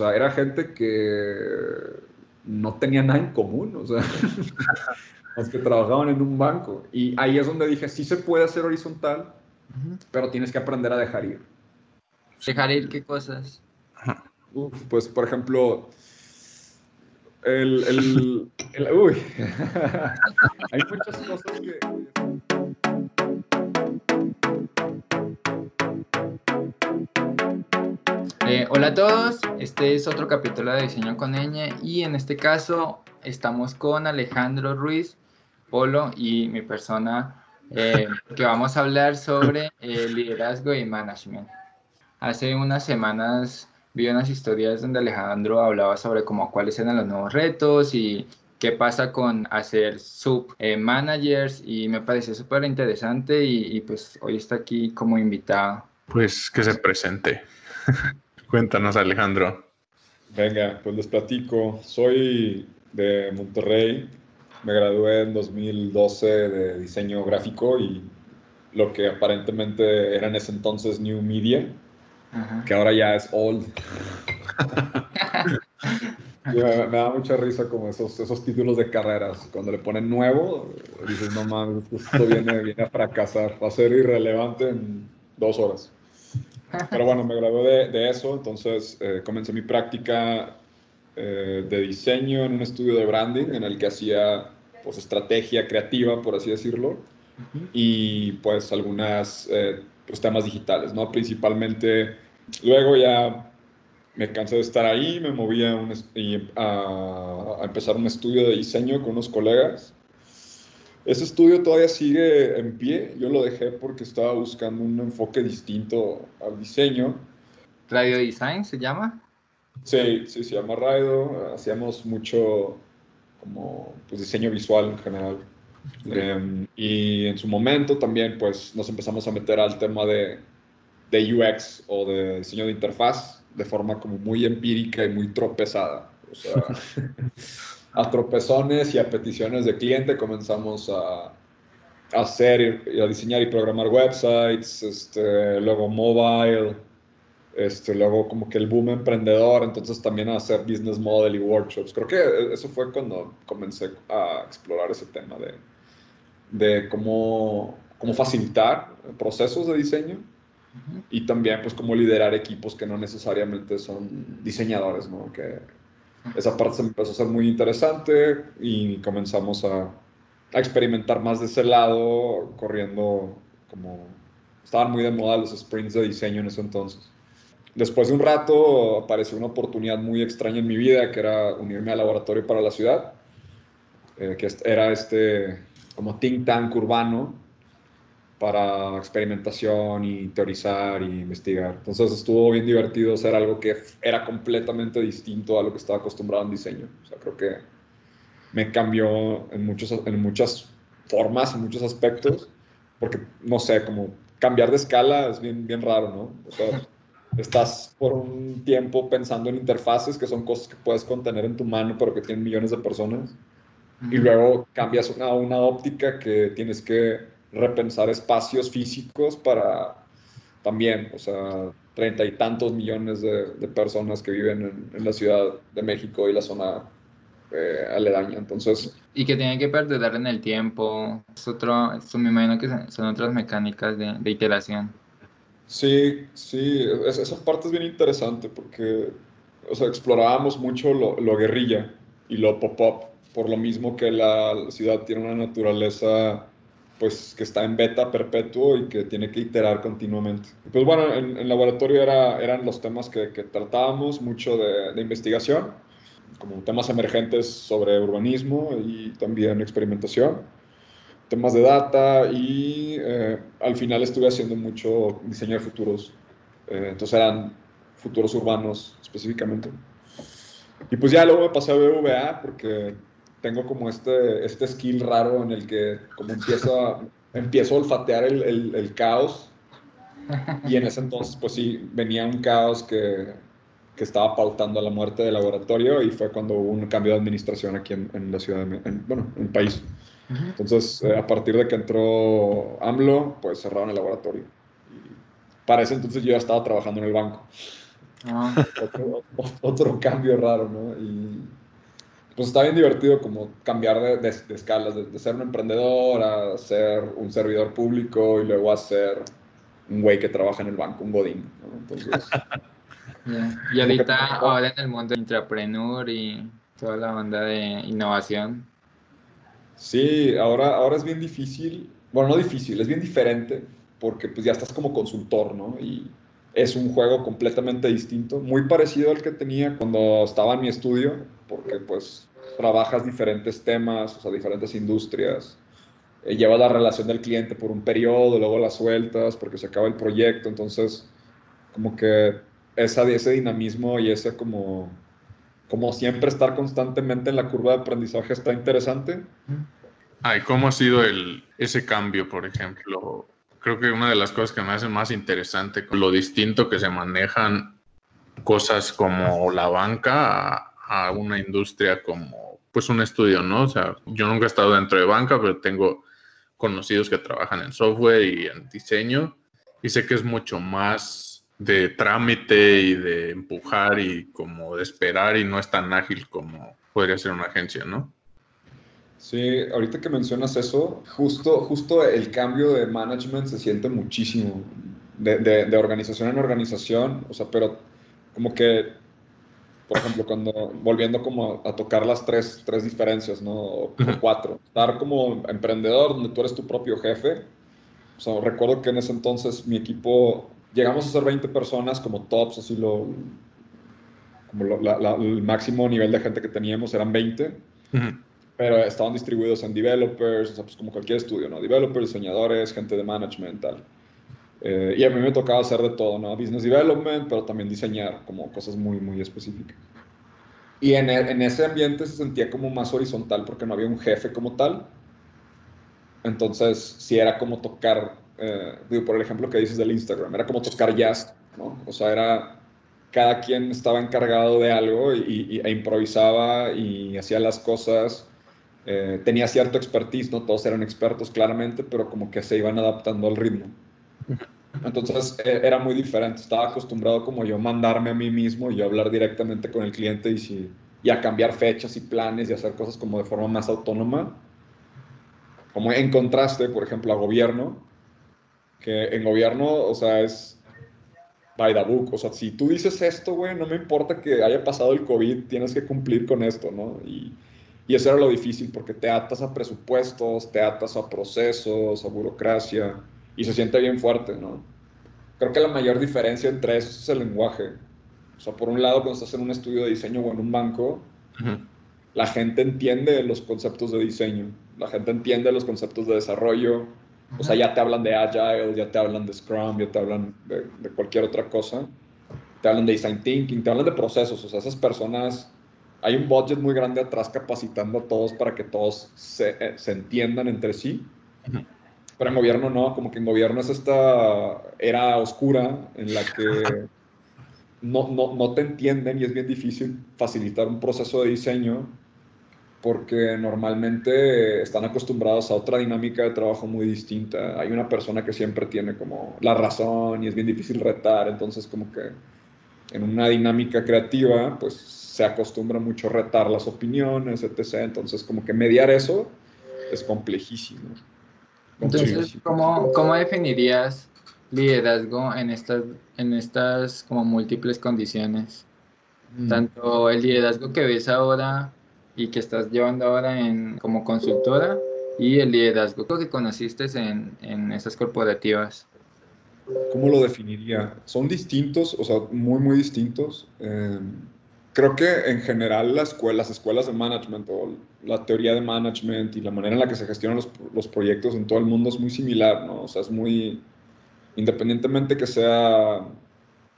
sea, era gente que no tenía nada en común, o sea, los que trabajaban en un banco. Y ahí es donde dije, sí se puede hacer horizontal, pero tienes que aprender a dejar ir. ¿Dejar ir qué cosas? pues, por ejemplo, el, el, el uy, hay muchas cosas que... hola a todos, este es otro capítulo de Diseño con Ñ y en este caso estamos con Alejandro Ruiz, Polo y mi persona eh, que vamos a hablar sobre liderazgo y management. Hace unas semanas vi unas historias donde Alejandro hablaba sobre como cuáles eran los nuevos retos y qué pasa con hacer sub eh, managers y me pareció súper interesante y, y, pues hoy está aquí como invitado. Pues que se presente. Cuéntanos Alejandro. Venga, pues les platico. Soy de Monterrey. Me gradué en 2012 de diseño gráfico y lo que aparentemente era en ese entonces New Media que ahora ya es old. me, da mucha risa como esos, esos títulos de carreras. Cuando le ponen nuevo, dices, no mames, esto viene, viene a fracasar, va a ser irrelevante en dos horas. Pero bueno, me gradué de, de eso, entonces eh, comencé mi práctica eh, de diseño en un estudio de branding en el que hacía pues estrategia creativa, por así decirlo, y pues algunas eh, pues, temas digitales, ¿no? Principalmente, luego ya me cansé de estar ahí, me moví a, a, empezar un estudio de diseño con unos colegas. Ese estudio todavía sigue en pie, yo lo dejé porque estaba buscando un enfoque distinto al diseño. ¿Radio Design se llama? Sí, sí, se llama Radio. Hacíamos mucho como pues, diseño visual en general. Em, y en su momento también pues nos empezamos a meter al tema de, de, UX o de diseño de interfaz de forma como muy empírica y muy tropezada. O sea, a tropezones y a peticiones de cliente comenzamos a, a hacer y a diseñar y programar websites, este, luego mobile, este, luego como que el boom emprendedor, entonces también a hacer business model y workshops. Creo que eso fue cuando comencé a explorar ese tema de, de cómo, cómo facilitar procesos de diseño y también pues cómo liderar equipos que no necesariamente son diseñadores, ¿no? Que esa parte se empezó a ser muy interesante y comenzamos a, a experimentar más de ese lado, corriendo como... Estaban muy de moda los sprints de diseño en ese entonces. Después de un rato apareció una oportunidad muy extraña en mi vida, que era unirme al laboratorio para la ciudad, eh, que era este como think tank urbano para experimentación y teorizar y investigar. Entonces estuvo bien divertido hacer algo que era completamente distinto a lo que estaba acostumbrado en diseño. O sea, creo que me cambió en, muchos, en muchas formas, en muchos aspectos, porque, no sé, como cambiar de escala es bien, bien raro, ¿no? O sea, estás por un tiempo pensando en interfaces, que son cosas que puedes contener en tu mano, pero que tienen millones de personas y luego cambias a una, óptica que tienes que repensar espacios físicos para también, o sea, treinta y tantos millones de, personas que viven en, la Ciudad de México y la zona eh, aledaña. Entonces... Y que tienen que perder en el tiempo. Es otro, esto me imagino que son otras mecánicas de, de iteración. Sí, sí, esa parte es bien interesante porque, o sea, explorábamos mucho lo, lo guerrilla y lo pop-up por lo mismo que la ciudad tiene una naturaleza pues que está en beta perpetuo y que tiene que iterar continuamente. Pues bueno, en el laboratorio era, eran los temas que, que tratábamos, mucho de, de, investigación, como temas emergentes sobre urbanismo y también experimentación, temas de data y eh, al final estuve haciendo mucho diseño de futuros, eh, entonces eran futuros urbanos específicamente. Y pues ya luego me pasé a BVA porque tengo como este, este skill raro en el que como empiezo a, empiezo a olfatear el, el, el, caos y en ese entonces pues sí, venía un caos que, que estaba pautando la muerte del laboratorio y fue cuando hubo un cambio de administración aquí en, en la ciudad, de, en, bueno, en el país. Entonces, eh, a partir de que entró AMLO, pues cerraron el laboratorio. Y para ese entonces yo ya estaba trabajando en el banco. Ah, otro, otro cambio raro, ¿no? Y pues está bien divertido como cambiar de, de- de escalas, de, de ser un emprendedor a ser un servidor público y luego a ser un güey que trabaja en el banco, un godín, ¿no? Entonces, ya. Y ahorita, ahora en el mundo de intrapreneur y toda la onda de innovación, sí, ahora, ahora es bien difícil, bueno, no difícil, es bien diferente porque pues ya estás como consultor, ¿no? Y es un juego completamente distinto, muy parecido al que tenía cuando estaba en mi estudio, porque pues trabajas diferentes temas, o sea, diferentes industrias, eh, llevas la relación del cliente por un periodo, luego la sueltas porque se acaba el proyecto, entonces como que esa, ese dinamismo y ese como, como siempre estar constantemente en la curva de aprendizaje está interesante. Ay, ¿cómo ha sido el, ese cambio, por ejemplo? Creo que una de las cosas que me hace más interesante, lo distinto que se manejan cosas como la banca a, a una industria como, pues, un estudio, ¿no? O sea, yo nunca he estado dentro de banca, pero tengo conocidos que trabajan en software y en diseño, y sé que es mucho más de trámite y de empujar y como de esperar y no es tan ágil como podría ser una agencia, ¿no? Sí, ahorita que mencionas eso, justo, justo el cambio de management se siente muchísimo, de, de, organización en organización, o sea, pero como que, por ejemplo, cuando, volviendo como a tocar las tres, tres diferencias, ¿no? O, cuatro, estar como emprendedor, donde tú eres tu propio jefe, o sea, recuerdo que en ese entonces mi equipo, llegamos a ser 20 personas como tops, así lo, como lo- la- la- el máximo nivel de gente que teníamos eran 20 Ujú. pero estaban distribuidos en developers, o sea, pues como cualquier estudio, ¿no? Developers, diseñadores, gente de management, tal. Eh, y a mí me tocaba hacer de todo, ¿no? Business development, pero también diseñar como cosas muy, muy específicas. Y en, e- en ese ambiente se sentía como más horizontal porque no había un jefe como tal. Entonces, sí era como tocar, eh, digo, por el ejemplo que dices del Instagram, era como tocar jazz, ¿no? O sea, era cada quien estaba encargado de algo y, y- e improvisaba y hacía las cosas. eh, tenía cierto expertise, no todos eran expertos claramente, pero como que se iban adaptando al ritmo. Entonces eh, era muy diferente, estaba acostumbrado como yo mandarme a mí mismo y yo hablar directamente con el cliente y, si, y a cambiar fechas y planes y hacer cosas como de forma más autónoma. Como en contraste, por ejemplo, a gobierno, que en gobierno, o sea, es by the book. O sea, si tú dices esto, güey, no me importa que haya pasado el COVID, tienes que cumplir con esto, ¿no? Y, y eso era lo difícil, porque te atas a presupuestos, te atas a procesos, a burocracia, y se siente bien fuerte, ¿no? Creo que la mayor diferencia entre eso es el lenguaje. O sea, por un lado, cuando estás en un estudio de diseño o en un banco, Ujú. la gente entiende los conceptos de diseño, la gente entiende los conceptos de desarrollo, o sea, ya te hablan de Agile, ya te hablan de Scrum, ya te hablan de, de cualquier otra cosa, te hablan de Design Thinking, te hablan de procesos, o sea, esas personas, hay un budget muy grande atrás capacitando a todos para que todos se, eh, se entiendan entre sí. Ujú. Pero en gobierno no, como que en gobierno es esta era oscura en la que no, no, no te entienden y es bien difícil facilitar un proceso de diseño porque normalmente están acostumbrados a otra dinámica de trabajo muy distinta. Hay una persona que siempre tiene como la razón y es bien difícil retar, entonces como que en una dinámica creativa pues se acostumbra mucho a retar las opiniones, etc. Entonces como que mediar eso es complejísimo. Entonces. ¿cómo, cómo definirías liderazgo en estas, en estas como múltiples condiciones? Mm. Tanto el liderazgo que ves ahora y que estás llevando ahora en, como consultora y el liderazgo que conociste en, en esas corporativas. ¿Cómo lo definiría? Son distintos, o sea, muy, muy distintos. Eh, creo que en general la escuela, las escuelas de management o la teoría de management y la manera en la que se gestionan los, los proyectos en todo el mundo es muy similar, ¿no? O sea, es muy, independientemente que sea,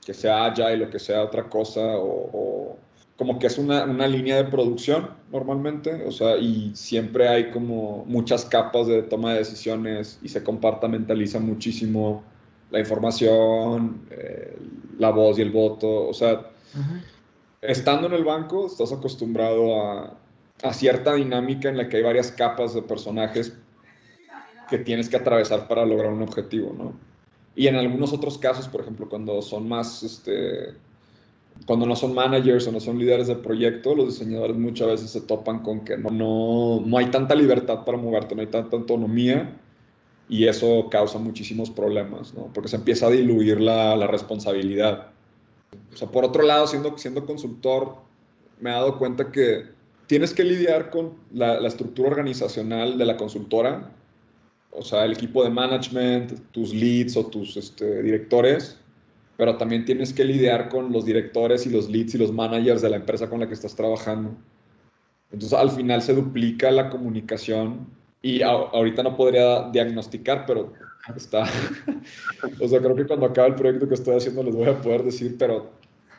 que sea agile o que sea otra cosa, o, o como que es una, una, línea de producción normalmente, o sea, y siempre hay como muchas capas de toma de decisiones y se compartamentaliza muchísimo la información, eh, la voz y el voto, o sea. Estando en el banco estás acostumbrado a, cierta dinámica en la que hay varias capas de personajes que tienes que atravesar para lograr un objetivo, ¿no? Y en algunos otros casos, por ejemplo, cuando son más, este, cuando no son managers o no son líderes de proyecto, los diseñadores muchas veces se topan con que no, no, no hay tanta libertad para moverte, no hay tanta autonomía y eso causa muchísimos problemas, ¿no? Porque se empieza a diluir la responsabilidad. O sea, por otro lado, siendo, siendo consultor, me he dado cuenta que tienes que lidiar con la, la estructura organizacional de la consultora, o sea, el equipo de management, tus leads o tus este, directores, pero también tienes que lidiar con los directores y los leads y los managers de la empresa con la que estás trabajando. Entonces, al final se duplica la comunicación y ahorita no podría diagnosticar, pero está. o sea, creo que cuando acabe el proyecto que estoy haciendo les voy a poder decir, pero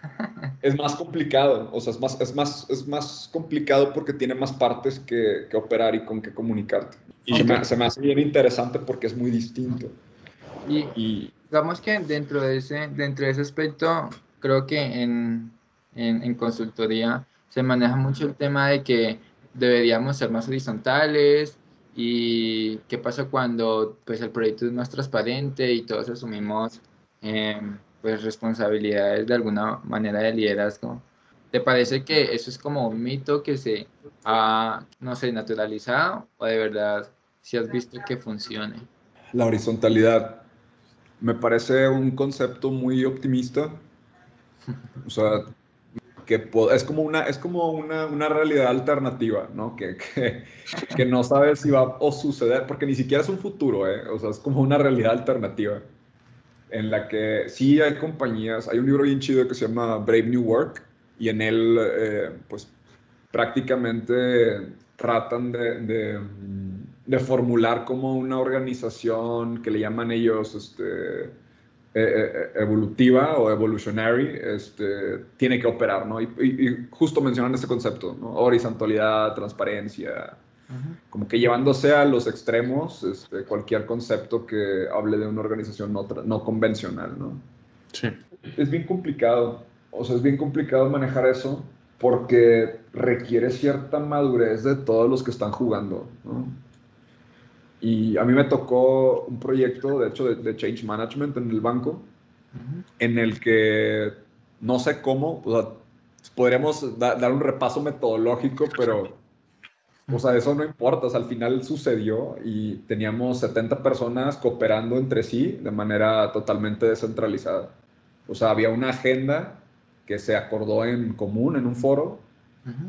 es más complicado. O sea, es más, es más, es más complicado porque tiene más partes que, que operar y con que comunicarte. Y se, me, se, me, hace bien interesante porque es muy distinto. Y, y, digamos que dentro de ese, dentro de ese aspecto, creo que en, en, en consultoría se maneja mucho el tema de que deberíamos ser más horizontales, y qué pasa cuando pues el proyecto es más transparente y todos asumimos eh, pues responsabilidades de alguna manera de liderazgo. ¿Te parece que eso es como un mito que se ha, no sé, naturalizado o de verdad si has visto que funcione? La horizontalidad me parece un concepto muy optimista. O sea, que es como una, es como una, una realidad alternativa, ¿no? Que, que, que, no sabes si va a suceder, porque ni siquiera es un futuro, ¿eh? O sea, es como una realidad alternativa en la que sí hay compañías, hay un libro bien chido que se llama Brave New Work y en él, eh, pues, prácticamente tratan de, de, de, formular como una organización que le llaman ellos, este, eh, eh, evolutiva o evolutionary este, tiene que operar, ¿no? Y, y, justo mencionan ese concepto, ¿no? Horizontalidad, transparencia, como que llevándose a los extremos este, cualquier concepto que hable de una organización no, no convencional, ¿no? Sí. Es bien complicado, o sea, es bien complicado manejar eso porque requiere cierta madurez de todos los que están jugando, ¿no? Y a mí me tocó un proyecto, de hecho, de, change management en el banco, en el que no sé cómo, o sea, podríamos dar un repaso metodológico, pero, o sea, eso no importa, o sea, al final sucedió y teníamos 70 personas cooperando entre sí de manera totalmente descentralizada. O sea, había una agenda que se acordó en común en un foro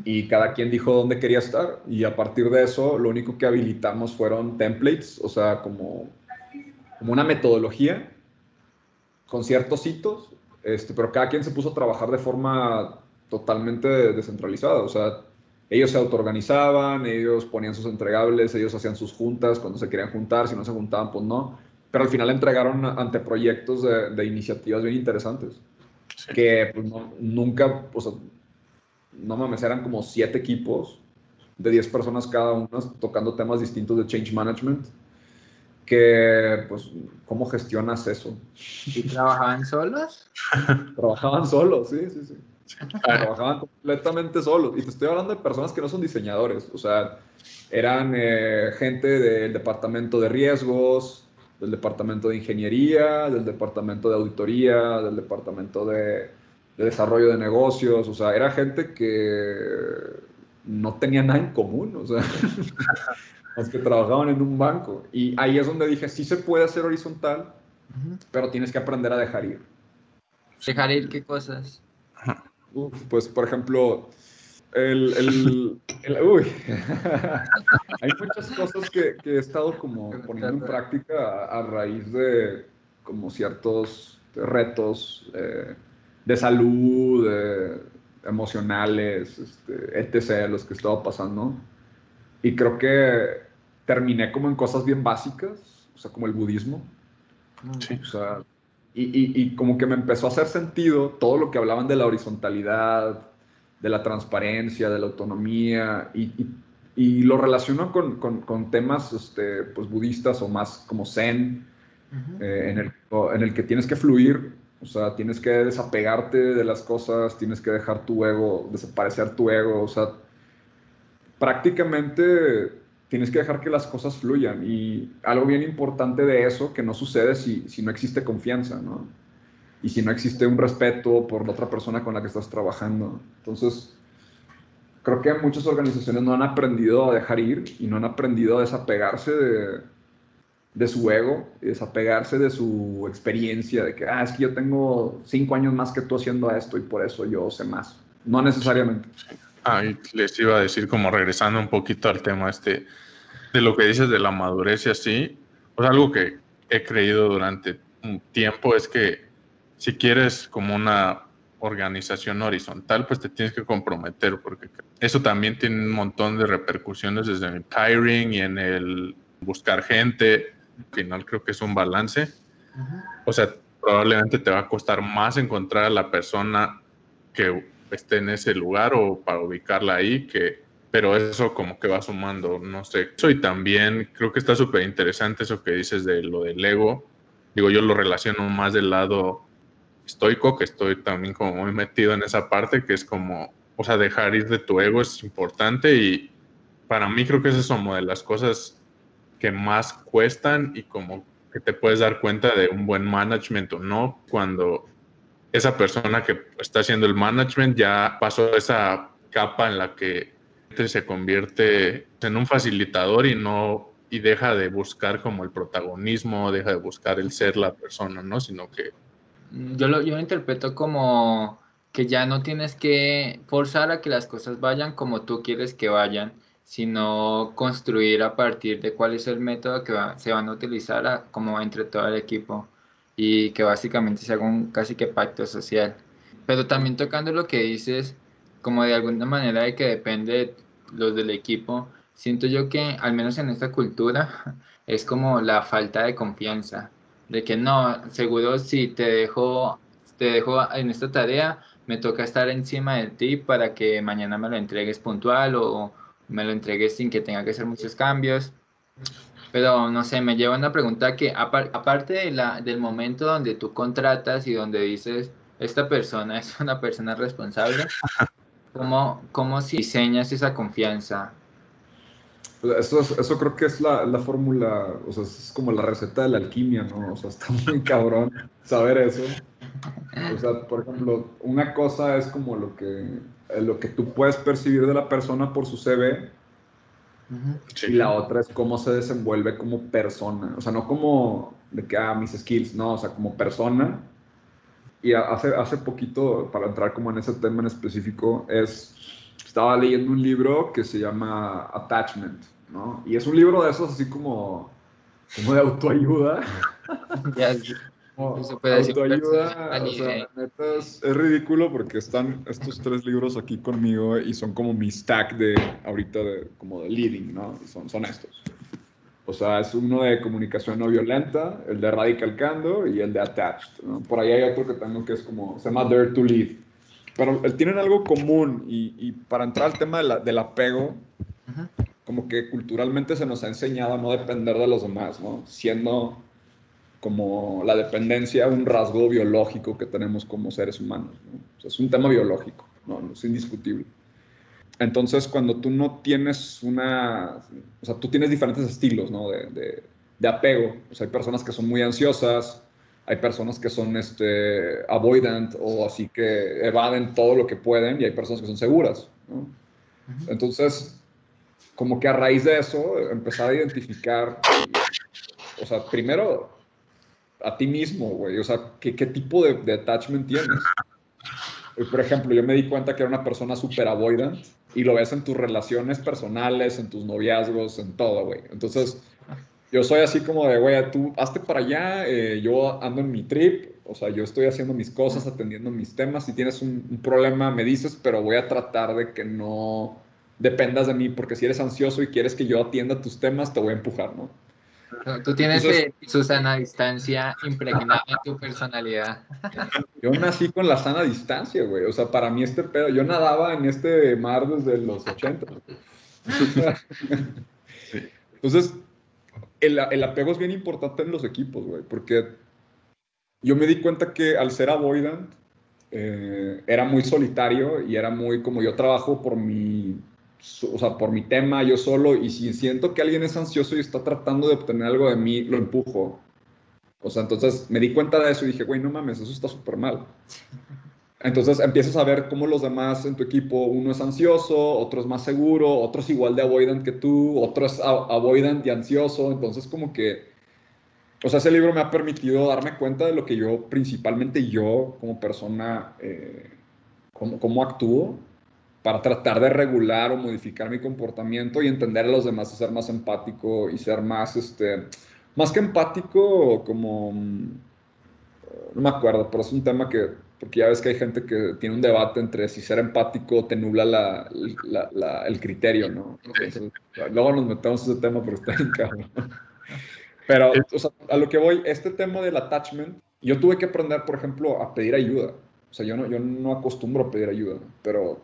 y cada quien dijo dónde quería estar y a partir de eso lo único que habilitamos fueron templates, o sea, como, como una metodología con ciertos hitos, este, pero cada quien se puso a trabajar de forma totalmente descentralizada, o sea, ellos se autoorganizaban, ellos ponían sus entregables, ellos hacían sus juntas cuando se querían juntar, si no se juntaban, pues no, pero al final entregaron anteproyectos de, de iniciativas bien interesantes, que pues, no, nunca, o sea, no mames, eran como siete equipos de 10 personas cada uno tocando temas distintos de change management. Que, pues, ¿cómo gestionas eso? ¿Y trabajaban solos? trabajaban solos, sí, sí, sí. trabajaban completamente solos. Y te estoy hablando de personas que no son diseñadores. O sea, eran eh, gente del departamento de riesgos, del departamento de ingeniería, del departamento de auditoría, del departamento de de desarrollo de negocios, o sea, era gente que no tenía nada en común, o sea, los que trabajaban en un banco. Y ahí es donde dije, sí se puede hacer horizontal, pero tienes que aprender a dejar ir. ¿Dejar ir qué cosas? pues, por ejemplo, el, el, uy, hay muchas cosas que, que, he estado como poniendo en práctica a, a raíz de como ciertos retos eh, de salud, emocionales, este, etc., los que estaba pasando. Y creo que terminé como en cosas bien básicas, o sea, como el budismo. Sí. O sea, y, y, y, como que me empezó a hacer sentido todo lo que hablaban de la horizontalidad, de la transparencia, de la autonomía, y, y lo relaciono con, con, con, temas este, pues, budistas o más como zen, eh, en, el, en el que tienes que fluir o sea, tienes que desapegarte de las cosas, tienes que dejar tu ego, desaparecer tu ego, o sea, prácticamente tienes que dejar que las cosas fluyan. Y algo bien importante de eso, que no sucede si, si no existe confianza, ¿no? y si no existe un respeto por la otra persona con la que estás trabajando. Entonces, creo que muchas organizaciones no han aprendido a dejar ir y no han aprendido a desapegarse de, de su ego desapegarse de su experiencia, de que, ah, es que yo tengo cinco años más que tú haciendo esto y por eso yo sé más. No necesariamente. Ah, y les iba a decir, como regresando un poquito al tema este, de lo que dices de la madurez y así, pues algo que he creído durante un tiempo es que si quieres como una organización horizontal, pues te tienes que comprometer, porque eso también tiene un montón de repercusiones desde el hiring y en el buscar gente. Al final creo que es un balance. O sea, probablemente te va a costar más encontrar a la persona que esté en ese lugar o para ubicarla ahí, que, pero eso como que va sumando, no sé. Eso y también creo que está súper interesante eso que dices de lo del ego. Digo, yo lo relaciono más del lado estoico, que estoy también como muy metido en esa parte, que es como, o sea, dejar ir de tu ego es importante y para mí creo que eso es como de las cosas que más cuestan y como que te puedes dar cuenta de un buen management o no cuando esa persona que está haciendo el management ya pasó esa capa en la que se convierte en un facilitador y no y deja de buscar como el protagonismo, deja de buscar el ser la persona, ¿no? Sino que yo lo, yo lo interpreto como que ya no tienes que forzar a que las cosas vayan como tú quieres que vayan, sino construir a partir de cuál es el método que se van a utilizar como entre todo el equipo y que básicamente se haga un casi que pacto social. Pero también tocando lo que dices, como de alguna manera de que depende los del equipo, siento yo que al menos en esta cultura es como la falta de confianza de que no, seguro si te dejo, te dejo en esta tarea, me toca estar encima de ti para que mañana me lo entregues puntual o me lo entregues sin que tenga que hacer muchos cambios. Pero no sé, me lleva a una pregunta que aparte de la, del momento donde tú contratas y donde dices, esta persona es una persona responsable, ¿cómo, cómo si diseñas esa confianza? Eso, eso creo que es la, la fórmula, o sea, es como la receta de la alquimia, ¿no? O sea, está muy cabrón saber eso. O sea, por ejemplo, una cosa es como lo que, lo que tú puedes percibir de la persona por su CV, y la otra es cómo se desenvuelve como persona. O sea, no como de que, ah, mis skills, no, o sea, como persona. Y hace, hace poquito, para entrar como en ese tema en específico, es estaba leyendo un libro que se llama Attachment, ¿no? Y es un libro de esos así como, como de autoayuda. autoayuda, o sea, neta es, ridículo porque están estos tres libros aquí conmigo y son como mi stack de ahorita de, como de leading, ¿no? Son, son estos. O sea, es uno de comunicación no violenta, el de Radical Cando y el de Attached. ¿no? Por ahí hay otro que tengo que es como, se llama Dare to Lead pero tienen algo común y, para entrar al tema del apego, como que culturalmente se nos ha enseñado a no depender de los demás, ¿no? Siendo como la dependencia un rasgo biológico que tenemos como seres humanos, ¿no? o sea, es un tema biológico, ¿no? Es indiscutible. Entonces, cuando tú no tienes una, o sea, tú tienes diferentes estilos, ¿no? De, de, de apego, o sea, hay personas que son muy ansiosas, hay personas que son este, avoidant o así que evaden todo lo que pueden y hay personas que son seguras. ¿no? Entonces, como que a raíz de eso, empezar a identificar, o sea, primero a ti mismo, güey, o sea, ¿qué, qué tipo de, de, attachment tienes? Por ejemplo, yo me di cuenta que era una persona súper avoidant y lo ves en tus relaciones personales, en tus noviazgos, en todo, güey. Entonces, yo soy así como de, güey, tú hazte para allá, eh, yo ando en mi trip, o sea, yo estoy haciendo mis cosas, atendiendo mis temas. Si tienes un, problema, me dices, pero voy a tratar de que no dependas de mí, porque si eres ansioso y quieres que yo atienda tus temas, te voy a empujar, ¿no? Tú tienes Entonces, su sana distancia impregnada en tu personalidad. Yo nací con la sana distancia, güey. O sea, para mí este pedo, yo nadaba en este mar desde los 80. Entonces, el, el, apego es bien importante en los equipos, güey, porque yo me di cuenta que al ser avoidant, eh, era muy solitario y era muy como yo trabajo por mi, o sea, por mi tema, yo solo, y si siento que alguien es ansioso y está tratando de obtener algo de mí, lo empujo. O sea, entonces me di cuenta de eso y dije, güey, no mames, eso está súper mal. Entonces empiezas a ver cómo los demás en tu equipo, uno es ansioso, otro es más seguro, otro es igual de avoidant que tú, otro es avoidant y ansioso. Entonces como que, o sea, ese libro me ha permitido darme cuenta de lo que yo, principalmente yo como persona, eh, cómo, cómo actúo para tratar de regular o modificar mi comportamiento y entender a los demás, ser más empático y ser más, este, más que empático, como, no me acuerdo, pero es un tema que, porque ya ves que hay gente que tiene un debate entre si ser empático te nubla la, la, el criterio, ¿no? luego nos metemos en ese tema, pero está en cabrón. Pero, o sea, a lo que voy, este tema del attachment, yo tuve que aprender, por ejemplo, a pedir ayuda. O sea, yo no, yo no acostumbro a pedir ayuda, pero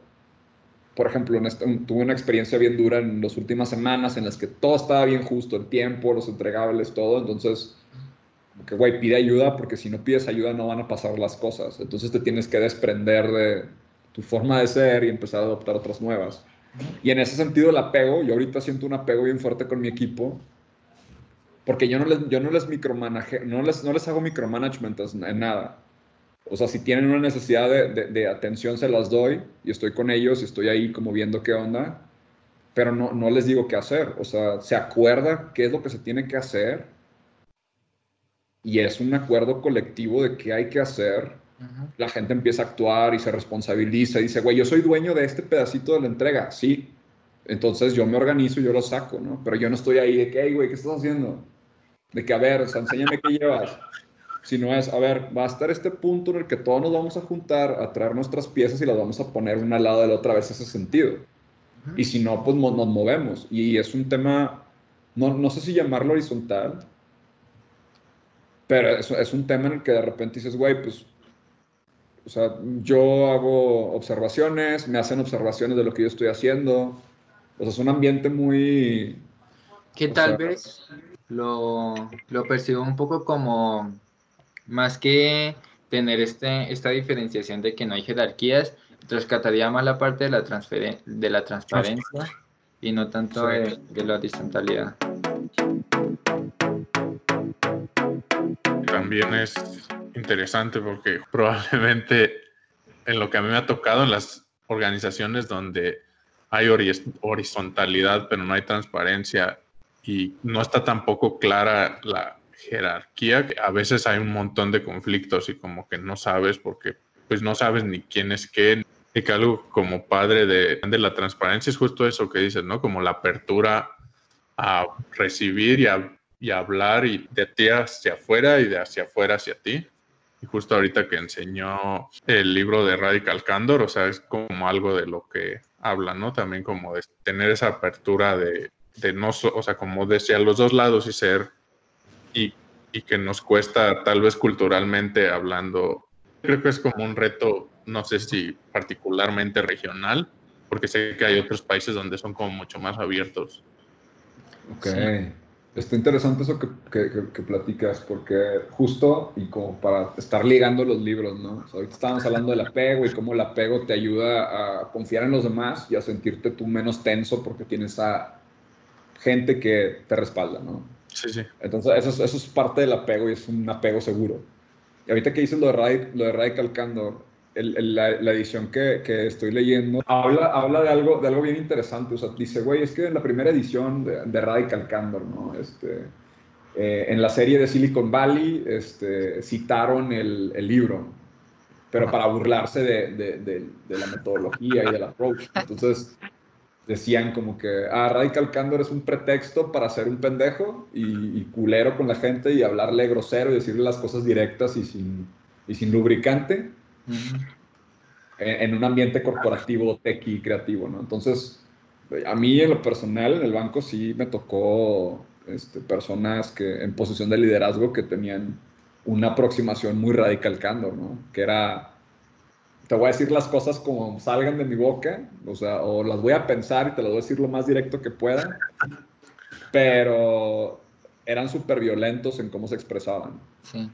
por ejemplo, tuve una experiencia bien dura en las últimas semanas en las que todo estaba bien justo, el tiempo, los entregables, todo. Entonces, como que, güey, pide ayuda porque si no pides ayuda no van a pasar las cosas. Entonces te tienes que desprender de tu forma de ser y empezar a adoptar otras nuevas. Y en ese sentido el apego, yo ahorita siento un apego bien fuerte con mi equipo porque yo no les, yo no les micromanage, no les, no les hago micromanagement en nada. O sea, si tienen una necesidad de, atención, se las doy y estoy con ellos y estoy ahí como viendo qué onda, pero no, no les digo qué hacer. O sea, se acuerda qué es lo que se tiene que hacer y es un acuerdo colectivo de qué hay que hacer. La gente empieza a actuar y se responsabiliza y dice, güey, yo soy dueño de este pedacito de la entrega. Sí. Entonces yo me organizo y yo lo saco, ¿no? Pero yo no estoy ahí de que, hey, güey, ¿qué estás haciendo? De que, a ver, o sea, enséñame qué llevas sino es, a ver, va a estar este punto en el que todos nos vamos a juntar, a traer nuestras piezas y las vamos a poner una al lado de la otra vez ese sentido. Y si no, pues nos movemos. Y es un tema, no, no sé si llamarlo horizontal, pero es, es un tema en el que de repente dices, güey, pues, o sea, yo hago observaciones, me hacen observaciones de lo que yo estoy haciendo. O sea, es un ambiente muy... Que tal vez lo, lo percibo un poco como más que tener este, esta diferenciación de que no hay jerarquías, rescataría más la parte de la, de la transparencia y no tanto de, la horizontalidad. También es interesante porque probablemente en lo que a mí me ha tocado en las organizaciones donde hay horizontalidad pero no hay transparencia y no está tampoco clara la, jerarquía, a veces hay un montón de conflictos y como que no sabes porque pues no sabes ni quién es qué. Y que algo como padre de, de la transparencia es justo eso que dices, ¿no? Como la apertura a recibir y a, y hablar y de ti hacia afuera y de hacia afuera hacia ti. Y justo ahorita que enseñó el libro de Radical Candor, o sea, es como algo de lo que habla, ¿no? También como de tener esa apertura de, de no, o sea, como decía, los dos lados y ser y, y que nos cuesta tal vez culturalmente hablando. Creo que es como un reto, no sé si particularmente regional, porque sé que hay otros países donde son como mucho más abiertos. Ok. Está interesante eso que, que, que, platicas, porque justo y como para estar ligando los libros, ¿no? ahorita estábamos hablando del apego y cómo el apego te ayuda a confiar en los demás y a sentirte tú menos tenso porque tienes a gente que te respalda, ¿no? Sí, sí. Entonces, eso, eso es parte del apego y es un apego seguro. Y ahorita que dices lo de, lo de Radical Candor, el, la, la, edición que, que, estoy leyendo habla, habla de, algo, de algo bien interesante. O sea, dice, güey, es que en la primera edición de, de Radical Candor, ¿no? Este, eh, en la serie de Silicon Valley este, citaron el, el libro, pero para burlarse de, de, de, la metodología y del approach. Entonces, decían como que, ah, Radical Candor es un pretexto para ser un pendejo y, culero con la gente y hablarle grosero y decirle las cosas directas y sin, y sin lubricante en, un ambiente corporativo, y creativo, ¿no? Entonces, a mí en lo personal, en el banco sí me tocó este, personas que en posición de liderazgo que tenían una aproximación muy radical candor, ¿no? Que era te voy a decir las cosas como salgan de mi boca, o sea, o las voy a pensar y te las voy a decir lo más directo que pueda, pero eran súper violentos en cómo se expresaban. Sí.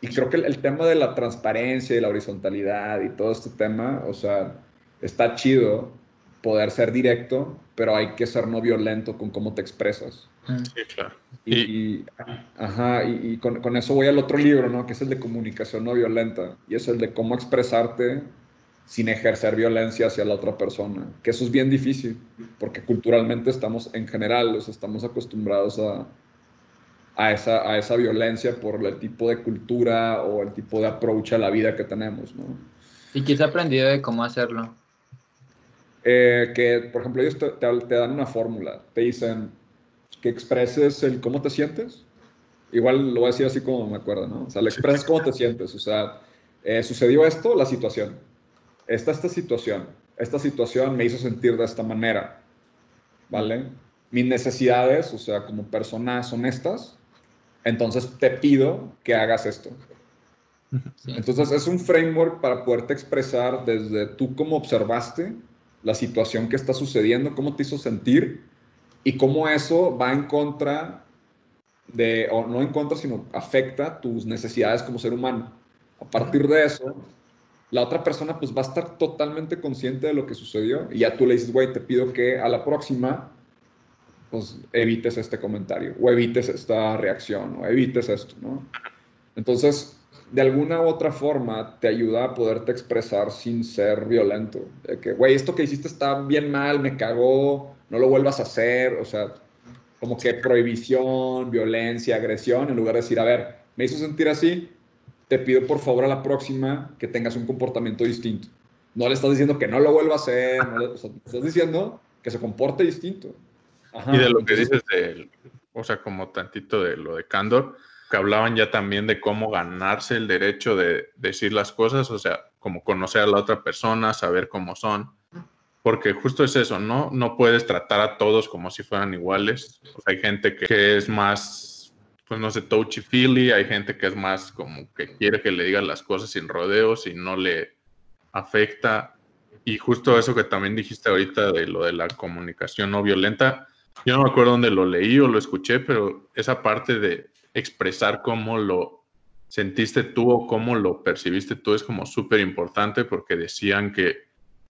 Y creo que el, tema de la transparencia y la horizontalidad y todo este tema, o sea, está chido, poder ser directo, pero hay que ser no violento con cómo te expresas. Sí, claro. Y, ajá, y, con, con, eso voy al otro libro, ¿no? Que es el de comunicación no violenta. Y es el de cómo expresarte sin ejercer violencia hacia la otra persona. Que eso es bien difícil, porque culturalmente estamos, en general, estamos acostumbrados a, a, esa, a esa violencia por el tipo de cultura o el tipo de approach a la vida que tenemos, ¿no? ¿Y qué has aprendido de cómo hacerlo? Eh, que, por ejemplo, ellos te, te, dan una fórmula, te dicen que expreses el cómo te sientes. Igual lo voy a decir así como me acuerdo, ¿no? O sea, le expresas cómo te sientes. O sea, eh, sucedió esto, la situación. Esta, esta situación. Esta situación me hizo sentir de esta manera. ¿Vale? Mis necesidades, o sea, como personas honestas, entonces te pido que hagas esto. Entonces es un framework para poderte expresar desde tú cómo observaste la situación que está sucediendo, cómo te hizo sentir y cómo eso va en contra de, o no en contra, sino afecta tus necesidades como ser humano. A partir de eso, la otra persona pues va a estar totalmente consciente de lo que sucedió y ya tú le dices, güey, te pido que a la próxima pues evites este comentario o evites esta reacción o evites esto, ¿no? Entonces, de alguna u otra forma te ayuda a poderte expresar sin ser violento. De que, güey, esto que hiciste está bien mal, me cagó, no lo vuelvas a hacer. O sea, como que prohibición, violencia, agresión, en lugar de decir, a ver, me hizo sentir así, te pido por favor a la próxima que tengas un comportamiento distinto. No le estás diciendo que no lo vuelva a hacer, no le, estás diciendo que se comporte distinto. y de lo que dices de, o sea, como tantito de lo de Candor, que hablaban ya también de cómo ganarse el derecho de decir las cosas, o sea, como conocer a la otra persona, saber cómo son, porque justo es eso, ¿no? No puedes tratar a todos como si fueran iguales. hay gente que, es más, pues no sé, touchy-feely, hay gente que es más como que quiere que le digan las cosas sin rodeos y no le afecta. Y justo eso que también dijiste ahorita de lo de la comunicación no violenta, yo no me acuerdo dónde lo leí o lo escuché, pero esa parte de expresar cómo lo sentiste tú o cómo lo percibiste tú es como súper importante porque decían que,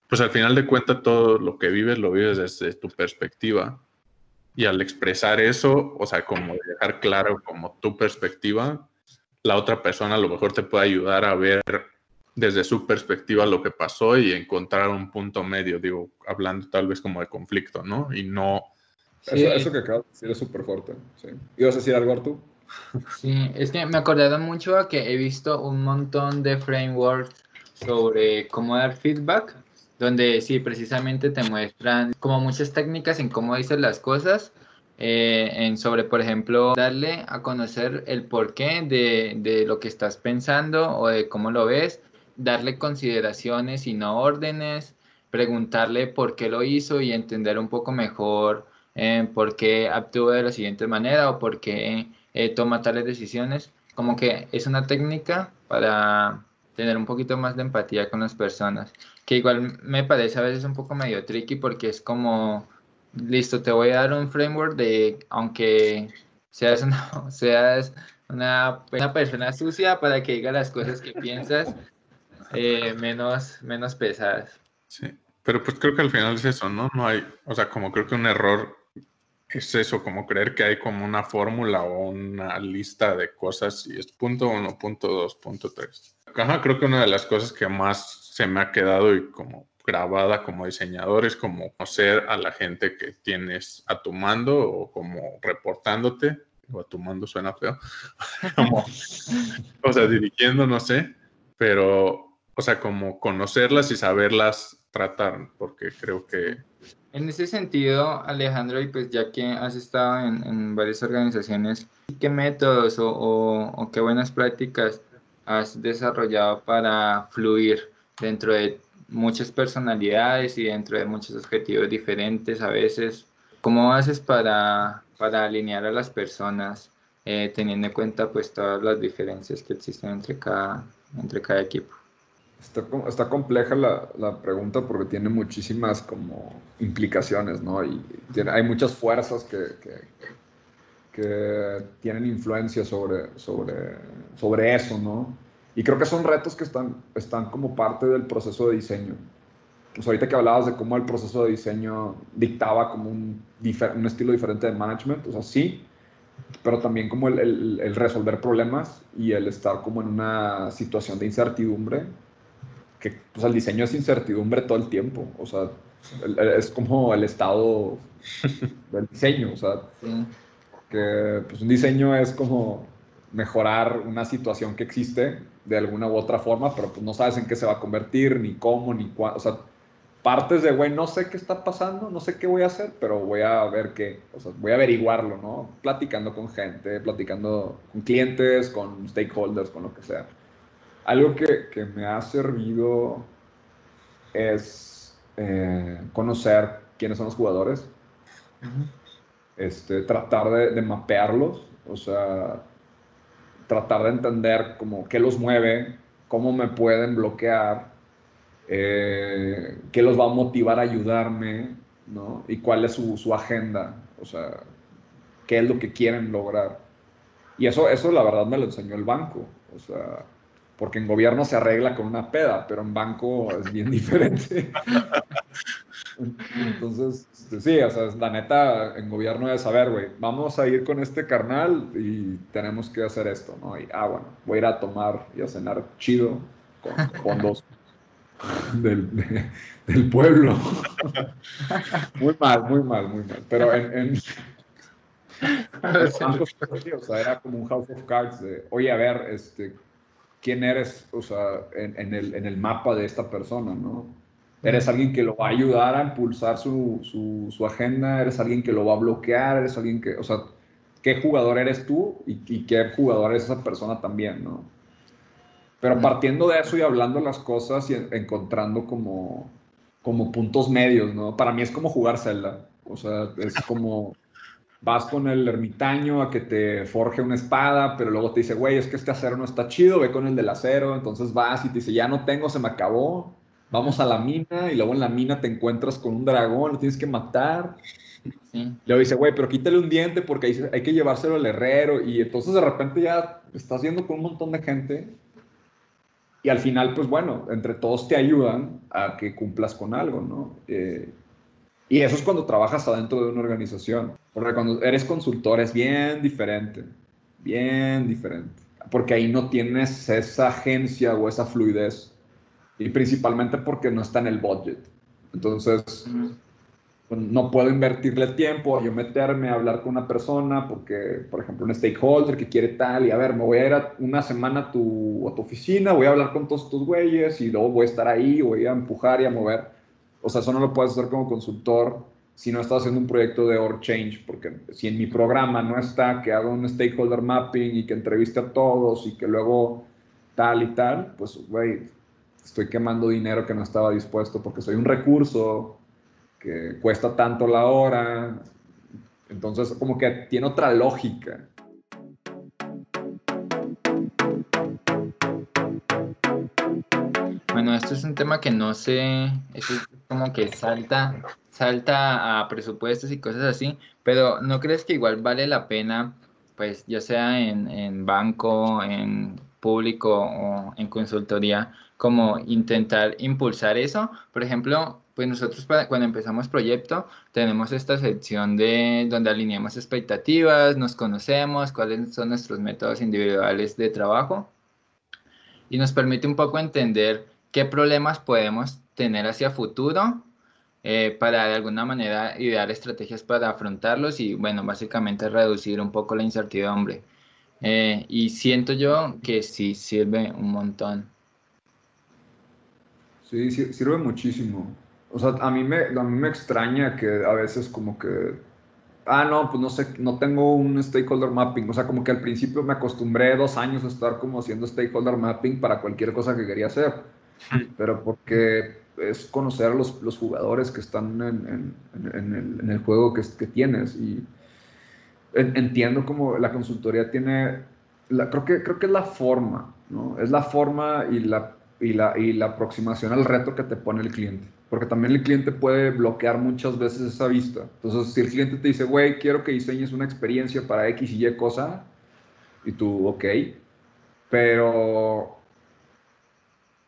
pues al final de cuentas, todo lo que vives lo vives desde tu perspectiva. Y al expresar eso, o sea, como dejar claro como tu perspectiva, la otra persona a lo mejor te puede ayudar a ver desde su perspectiva lo que pasó y encontrar un punto medio, digo, hablando tal vez como de conflicto, ¿no? Y no... Eso, que acabas de decir es súper fuerte, sí. ¿Ibas a decir algo, Arturo? Sí, es que me acordaron mucho que he visto un montón de frameworks sobre cómo dar feedback, donde sí, precisamente te muestran como muchas técnicas en cómo dices las cosas, eh, en sobre, por ejemplo, darle a conocer el porqué de, de lo que estás pensando o de cómo lo ves, darle consideraciones y no órdenes, preguntarle por qué lo hizo y entender un poco mejor eh, por qué actuó de la siguiente manera o por qué eh, toma tales decisiones. Como que es una técnica para tener un poquito más de empatía con las personas, que igual me parece a veces un poco medio tricky porque es como, listo, te voy a dar un framework de, aunque seas una, seas una, una persona sucia para que diga las cosas que piensas eh, menos, menos pesadas. Sí, pero pues creo que al final es eso, ¿no? No hay, o sea, como creo que un error es eso, como creer que hay como una fórmula o una lista de cosas y es punto uno, punto dos, punto tres. Ajá, creo que una de las cosas que más se me ha quedado y como grabada como diseñador es como conocer a la gente que tienes a tu mando o como reportándote, o a tu mando suena feo, como, o sea, dirigiendo, no sé, pero, o sea, como conocerlas y saberlas tratar, porque creo que en ese sentido, Alejandro, y pues ya que has estado en, varias organizaciones, ¿qué métodos o, qué buenas prácticas has desarrollado para fluir dentro de muchas personalidades y dentro de muchos objetivos diferentes a veces? ¿Cómo haces para, para alinear a las personas eh, teniendo en cuenta pues todas las diferencias que existen entre cada, entre cada equipo? Está, está compleja la, la, pregunta porque tiene muchísimas como implicaciones, ¿no? Y tiene, hay muchas fuerzas que, que, que, tienen influencia sobre, sobre, sobre eso, ¿no? Y creo que son retos que están, están como parte del proceso de diseño. pues ahorita que hablabas de cómo el proceso de diseño dictaba como un, un estilo diferente de management, o sea, sí, pero también como el, el, resolver problemas y el estar como en una situación de incertidumbre, que pues el diseño es incertidumbre todo el tiempo, o sea, es como el estado del diseño, o sea, que pues un diseño es como mejorar una situación que existe de alguna u otra forma, pero pues no sabes en qué se va a convertir, ni cómo, ni cuándo, o sea, partes de, güey, no sé qué está pasando, no sé qué voy a hacer, pero voy a ver qué, o sea, voy a averiguarlo, ¿no? Platicando con gente, platicando con clientes, con stakeholders, con lo que sea. Algo que, que me ha servido es eh, conocer quiénes son los jugadores, este, tratar de, de, mapearlos, o sea, tratar de entender como qué los mueve, cómo me pueden bloquear, eh, qué los va a motivar a ayudarme, ¿no? Y cuál es su, su, agenda, o sea, qué es lo que quieren lograr. Y eso, eso la verdad me lo enseñó el banco, o sea, porque en gobierno se arregla con una peda, pero en banco es bien diferente. Entonces, este, sí, o sea, la neta, en gobierno es saber, güey, vamos a ir con este carnal y tenemos que hacer esto, ¿no? Y, ah, bueno, voy a ir a tomar y a cenar chido con fondos del, del pueblo. muy mal, muy mal, muy mal. Pero en, en o sea, era como un house of cards de, oye, a ver, este, quién eres, o sea, en, en, el, en el mapa de esta persona, ¿no? Eres alguien que lo va a ayudar a impulsar su, su, su, agenda, eres alguien que lo va a bloquear, eres alguien que, o sea, qué jugador eres tú y, y qué jugador es esa persona también, ¿no? Pero partiendo de eso y hablando las cosas y encontrando como, como puntos medios, ¿no? Para mí es como jugar Zelda. O sea, es como vas con el ermitaño a que te forje una espada, pero luego te dice, güey, es que este acero no está chido, ve con el del acero. Entonces vas y te dice, ya no tengo, se me acabó. Vamos a la mina y luego en la mina te encuentras con un dragón, lo tienes que matar. Sí. Luego dice, güey, pero quítale un diente porque hay, que llevárselo al herrero. Y entonces de repente ya estás yendo con un montón de gente y al final, pues bueno, entre todos te ayudan a que cumplas con algo, ¿no? Eh, y eso es cuando trabajas adentro de una organización. Porque cuando eres consultor es bien diferente, bien diferente. Porque ahí no tienes esa agencia o esa fluidez. Y principalmente porque no está en el budget. Entonces, pues, no puedo invertirle tiempo a yo meterme a hablar con una persona porque, por ejemplo, un stakeholder que quiere tal y a ver, me voy a ir a una semana a tu, a tu oficina, voy a hablar con todos tus güeyes y luego voy a estar ahí, voy a empujar y a mover. O sea, eso no lo puedes hacer como consultor si no estás haciendo un proyecto de org change, porque si en mi programa no está que haga un stakeholder mapping y que entreviste a todos y que luego tal y tal, pues, güey, estoy quemando dinero que no estaba dispuesto porque soy un recurso que cuesta tanto la hora. Entonces, como que tiene otra lógica. Bueno, esto es un tema que no sé, es como que salta, salta a presupuestos y cosas así, pero ¿no crees que igual vale la pena, pues ya sea en, en banco, en público o en consultoría, como intentar impulsar eso? Por ejemplo, pues nosotros cuando empezamos proyecto tenemos esta sección de donde alineamos expectativas, nos conocemos, cuáles son nuestros métodos individuales de trabajo y nos permite un poco entender qué problemas podemos tener hacia futuro eh, para de alguna manera idear estrategias para afrontarlos y bueno, básicamente reducir un poco la incertidumbre. Eh, y siento yo que sí sirve un montón. Sí, sirve muchísimo. O sea, a mí, me, a mí me extraña que a veces como que, ah, no, pues no sé, no tengo un stakeholder mapping. O sea, como que al principio me acostumbré dos años a estar como haciendo stakeholder mapping para cualquier cosa que quería hacer. Pero porque es conocer a los, los jugadores que están en, en, el, en el, juego que, que tienes. Y entiendo como la consultoría tiene, la, creo, que, creo que es la forma, ¿no? Es la forma y la, y la, y la aproximación al reto que te pone el cliente porque también el cliente puede bloquear muchas veces esa vista. Entonces, si el cliente te dice, güey, quiero que diseñes una experiencia para X y Y cosa, y tú, ok, pero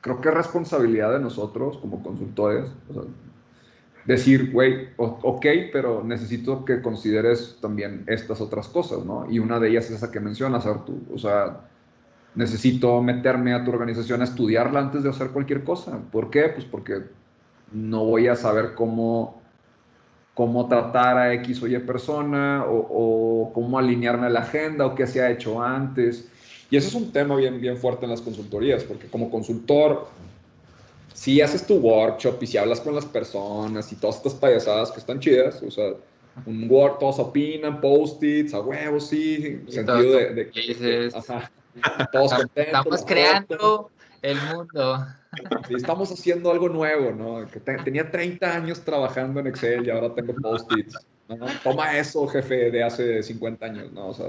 creo que es responsabilidad de nosotros como consultores. decir, güey, ok, pero necesito que consideres también estas otras cosas, ¿no? Y una de ellas es esa que mencionas, Arturo. O sea, necesito meterme a tu organización a estudiarla antes de hacer cualquier cosa. ¿Por qué? Pues porque no voy a saber cómo, cómo tratar a X o Y persona o, cómo alinearme a la agenda o qué se ha hecho antes. Y eso es un tema bien, bien fuerte en las consultorías, porque como consultor, si haces tu workshop y si hablas con las personas y todas estas payasadas que están chidas, o sea, un Word, todos opinan, post-its, a huevos, sí, sentido de, de, todos contentos. Estamos creando el mundo. estamos haciendo algo nuevo, ¿no? Que tenía 30 años trabajando en Excel y ahora tengo post-its. Toma eso, jefe, de hace 50 años, ¿no? O sea,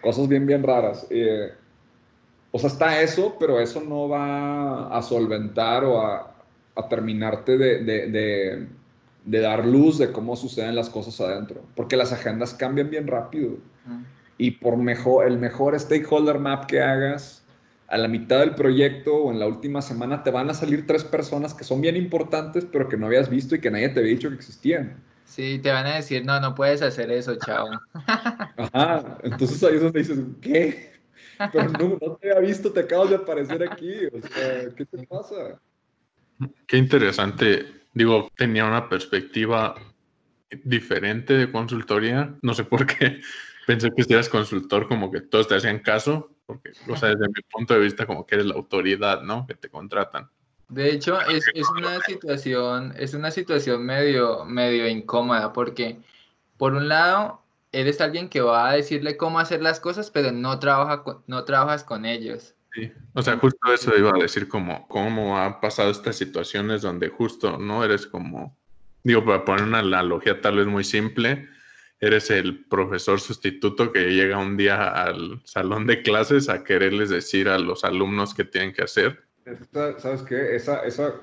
cosas bien, bien raras. Eh, o sea, está eso, pero eso no va a solventar o a, a terminarte de, de, de, dar luz de cómo suceden las cosas adentro. Porque las agendas cambian bien rápido. Y por mejor, el mejor stakeholder map que hagas, a la mitad del proyecto o en la última semana te van a salir tres personas que son bien importantes, pero que no habías visto y que nadie te había dicho que existían. Sí, te van a decir, no, no puedes hacer eso, chao. Ajá, entonces ahí es donde dices, ¿qué? Pero no, no te había visto, te acabas de aparecer aquí, o sea, ¿qué te pasa? Qué interesante. Digo, tenía una perspectiva diferente de consultoría. No sé por qué pensé que si eras consultor, como que todos te hacían caso, porque, o sea, desde mi punto de vista, como que eres la autoridad, ¿no? Que te contratan. De hecho, es, es, una situación, es una situación medio, medio incómoda, porque por un lado, eres alguien que va a decirle cómo hacer las cosas, pero no, trabaja no trabajas con ellos. Sí, o sea, justo eso iba a decir, como cómo ha pasado estas situaciones donde justo, ¿no? Eres como, digo, para poner una analogía tal vez muy simple, eres el profesor sustituto que llega un día al salón de clases a quererles decir a los alumnos qué tienen que hacer. ¿Sabes qué? Esa, esa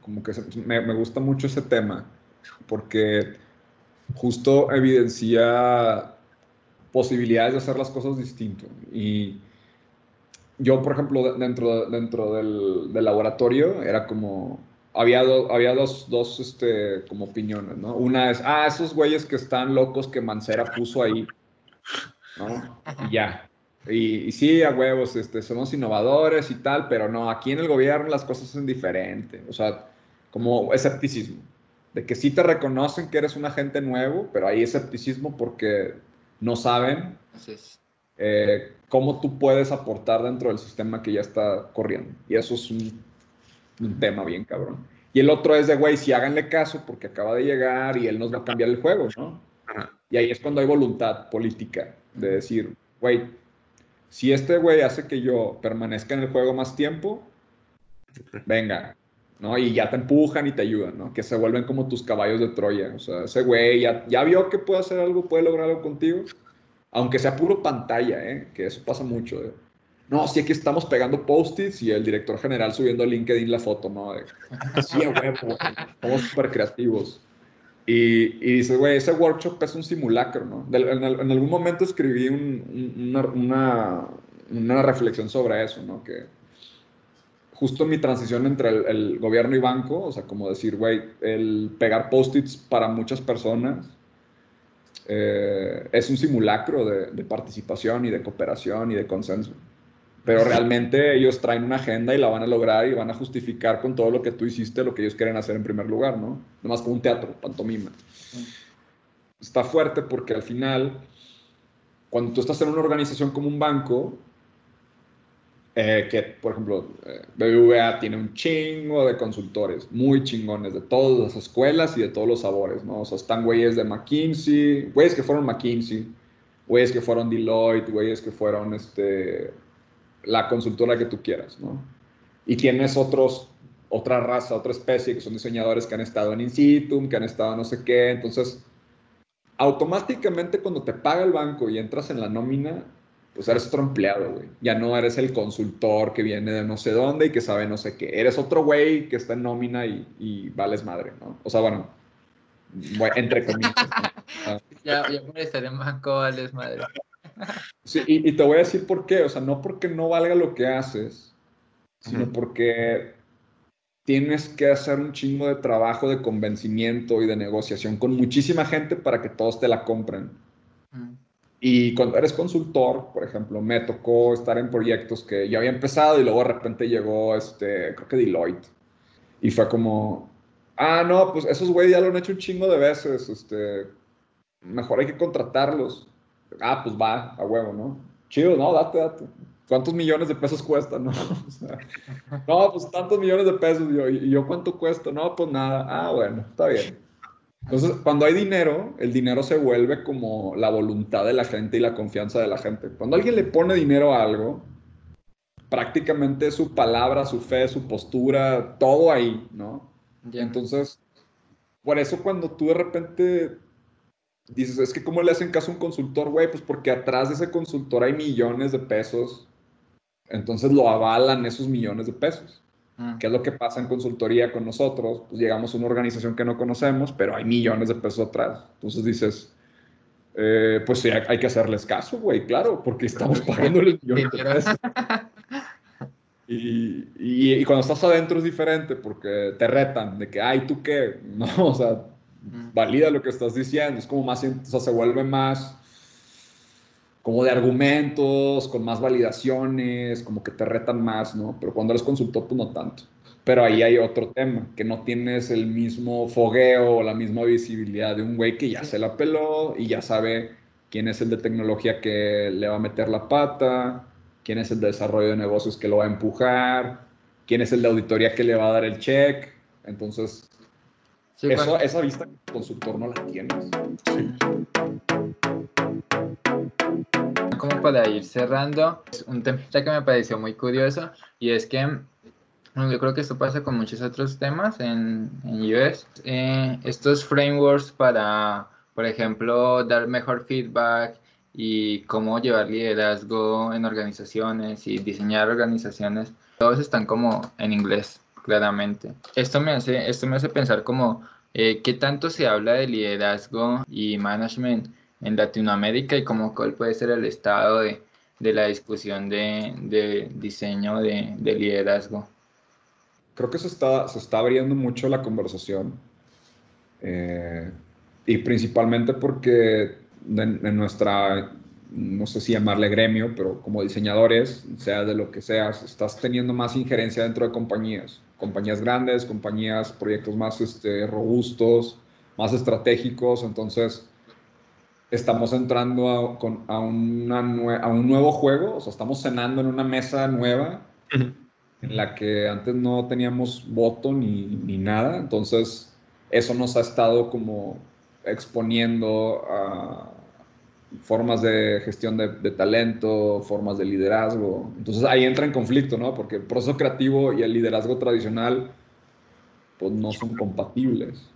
como que me, me gusta mucho ese tema, porque justo evidencia posibilidades de hacer las cosas distinto. Y yo, por ejemplo, dentro, dentro del, del laboratorio, era como, había, había dos, dos este, como opiniones, ¿no? Una es, ah, esos güeyes que están locos que Mancera puso ahí, ¿no? Y ya. Y, sí, a huevos, este, somos innovadores y tal, pero no, aquí en el gobierno las cosas son diferentes. O sea, como escepticismo. De que sí te reconocen que eres un agente nuevo, pero hay escepticismo porque no saben eh, cómo tú puedes aportar dentro del sistema que ya está corriendo. Y eso es un un tema bien cabrón. Y el otro es de, güey, si háganle caso porque acaba de llegar y él nos va a cambiar el juego, ¿no? Y ahí es cuando hay voluntad política de decir, güey, si este güey hace que yo permanezca en el juego más tiempo, venga, ¿no? Y ya te empujan y te ayudan, ¿no? Que se vuelven como tus caballos de Troya. O sea, ese güey ya, ya vio que puede hacer algo, puede lograr algo contigo, aunque sea puro pantalla, ¿eh? Que eso pasa mucho, ¿eh? no, sí, aquí estamos pegando post-its y el director general subiendo a LinkedIn la foto, ¿no? sí, güey, somos súper creativos. Y, y dice, güey, ese workshop es un simulacro, ¿no? en, algún momento escribí una, una, una, reflexión sobre eso, ¿no? Que justo mi transición entre el, gobierno y banco, o sea, como decir, güey, el pegar post-its para muchas personas eh, es un simulacro de, de participación y de cooperación y de consenso pero realmente ellos traen una agenda y la van a lograr y van a justificar con todo lo que tú hiciste lo que ellos quieren hacer en primer lugar, ¿no? Nomás como un teatro, pantomima. Está fuerte porque al final, cuando tú estás en una organización como un banco, eh, que por ejemplo, eh, BBVA tiene un chingo de consultores, muy chingones, de todas las escuelas y de todos los sabores, ¿no? O sea, están güeyes de McKinsey, güeyes que fueron McKinsey, güeyes que fueron Deloitte, güeyes que fueron este, la consultora que tú quieras, ¿no? Y tienes otros, otra raza, otra especie, que son diseñadores que han estado en Insitum, que han estado no sé qué. Entonces, automáticamente cuando te paga el banco y entras en la nómina, pues eres otro empleado, güey. Ya no eres el consultor que viene de no sé dónde y que sabe no sé qué. Eres otro güey que está en nómina y, vales madre, ¿no? O sea, bueno, entre comillas. ya, ya por estar en banco vales madre. Sí, y, te voy a decir por qué. O sea, no porque no valga lo que haces, sino porque tienes que hacer un chingo de trabajo de convencimiento y de negociación con muchísima gente para que todos te la compren. Y cuando eres consultor, por ejemplo, me tocó estar en proyectos que ya había empezado y luego de repente llegó, este, creo que Deloitte. Y fue como, ah, no, pues esos güeyes ya lo han hecho un chingo de veces, este, mejor hay que contratarlos. Ah, pues va, a huevo, ¿no? Chido, no, date, date. ¿Cuántos millones de pesos cuesta? No, no pues tantos millones de pesos. Yo, ¿Y yo cuánto cuesta? No, pues nada. Ah, bueno, está bien. Entonces, cuando hay dinero, el dinero se vuelve como la voluntad de la gente y la confianza de la gente. Cuando alguien le pone dinero a algo, prácticamente su palabra, su fe, su postura, todo ahí, ¿no? Y entonces, por eso cuando tú de repente dices, es que ¿cómo le hacen caso a un consultor, güey? Pues porque atrás de ese consultor hay millones de pesos entonces lo avalan esos millones de pesos. ¿Qué es lo que pasa en consultoría con nosotros? Pues llegamos a una organización que no conocemos, pero hay millones de pesos atrás. Entonces dices, eh, pues sí, hay que hacerles caso, güey, claro, porque estamos pagándoles millones de pesos. Y, y, cuando estás adentro es diferente porque te retan de que, ay, ¿tú qué? No, o sea, valida lo que estás diciendo. Es como más, o sea, se vuelve más como de argumentos, con más validaciones, como que te retan más, ¿no? Pero cuando eres consultor, pues no tanto. Pero ahí hay otro tema, que no tienes el mismo fogueo o la misma visibilidad de un güey que ya se la peló y ya sabe quién es el de tecnología que le va a meter la pata, quién es el de desarrollo de negocios que lo va a empujar, quién es el de auditoría que le va a dar el check. Entonces, eso, esa vista consultor no la tienes. Sí como para ir cerrando, es un tema que me pareció muy curioso y es que yo creo que esto pasa con muchos otros temas en, en. Eh, estos frameworks para, por ejemplo, dar mejor feedback y cómo llevar liderazgo en organizaciones y diseñar organizaciones, todos están como en inglés, claramente. Esto me hace, esto me hace pensar como eh, qué tanto se habla de liderazgo y management en Latinoamérica y como cuál puede ser el estado de, la discusión de, diseño de, liderazgo. Creo que se está, se está abriendo mucho la conversación eh, y principalmente porque en, nuestra, no sé si llamarle gremio, pero como diseñadores, sea de lo que seas, estás teniendo más injerencia dentro de compañías, compañías grandes, compañías, proyectos más este, robustos, más estratégicos, entonces estamos entrando a, con, a, una a, un nuevo juego, o sea, estamos cenando en una mesa nueva en la que antes no teníamos voto ni, ni, nada, entonces eso nos ha estado como exponiendo a formas de gestión de, de, talento, formas de liderazgo, entonces ahí entra en conflicto, ¿no? Porque el proceso creativo y el liderazgo tradicional pues no son compatibles.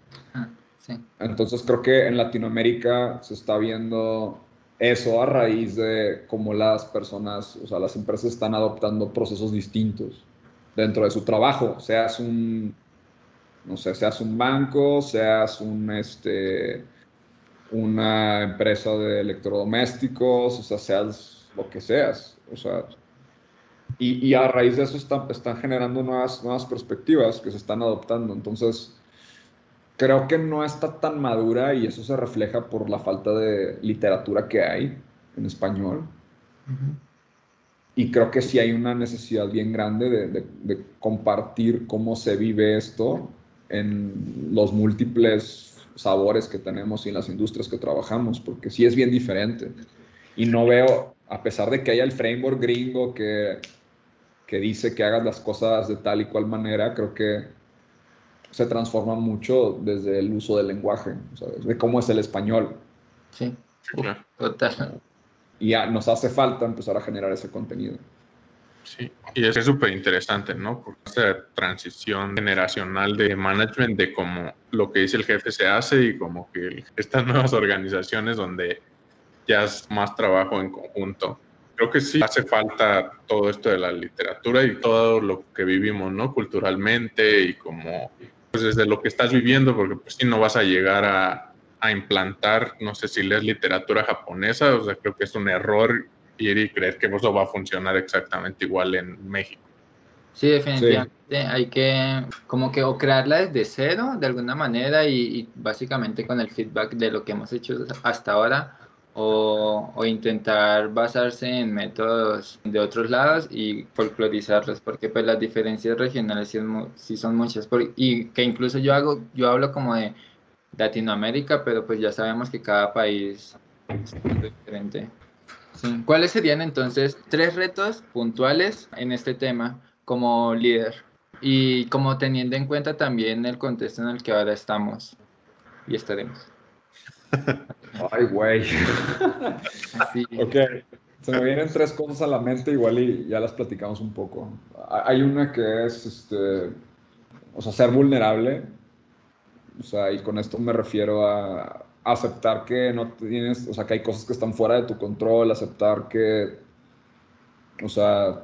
Entonces creo que en Latinoamérica se está viendo eso a raíz de cómo las personas, o sea, las empresas están adoptando procesos distintos dentro de su trabajo, seas un, no sé, seas un banco, seas un, este, una empresa de electrodomésticos, o sea, seas lo que seas, o sea, y, y a raíz de eso están, están generando nuevas, nuevas perspectivas que se están adoptando, entonces creo que no está tan madura y eso se refleja por la falta de literatura que hay en español. Y creo que sí hay una necesidad bien grande de, compartir cómo se vive esto en los múltiples sabores que tenemos y en las industrias que trabajamos, porque sí es bien diferente. Y no veo, a pesar de que haya el framework gringo que, que dice que hagas las cosas de tal y cual manera, creo que se transforma mucho desde el uso del lenguaje, de cómo es el español. Sí, total. Y ya nos hace falta empezar a generar ese contenido. Sí, y es súper interesante, ¿no? Porque esa transición generacional de management, de cómo lo que dice el jefe se hace y como que estas nuevas organizaciones donde ya es más trabajo en conjunto. Creo que sí hace falta todo esto de la literatura y todo lo que vivimos, ¿no? Culturalmente y como pues desde lo que estás viviendo, porque pues si no vas a llegar a, a, implantar, no sé si lees literatura japonesa, o sea, creo que es un error ir y creer que eso va a funcionar exactamente igual en México. Sí, definitivamente hay que como que o crearla desde cero de alguna manera y, básicamente con el feedback de lo que hemos hecho hasta ahora o, intentar basarse en métodos de otros lados y folclorizarlos porque pues las diferencias regionales sí, sí son muchas y que incluso yo hago yo hablo como de Latinoamérica pero pues ya sabemos que cada país es diferente. ¿Cuáles serían entonces tres retos puntuales en este tema como líder y como teniendo en cuenta también el contexto en el que ahora estamos y estaremos. Ay, güey. Ok, se me vienen tres cosas a la mente igual y ya las platicamos un poco. Hay una que es, este, o sea, ser vulnerable. O sea, y con esto me refiero a aceptar que no tienes, o sea, que hay cosas que están fuera de tu control, aceptar que, o sea,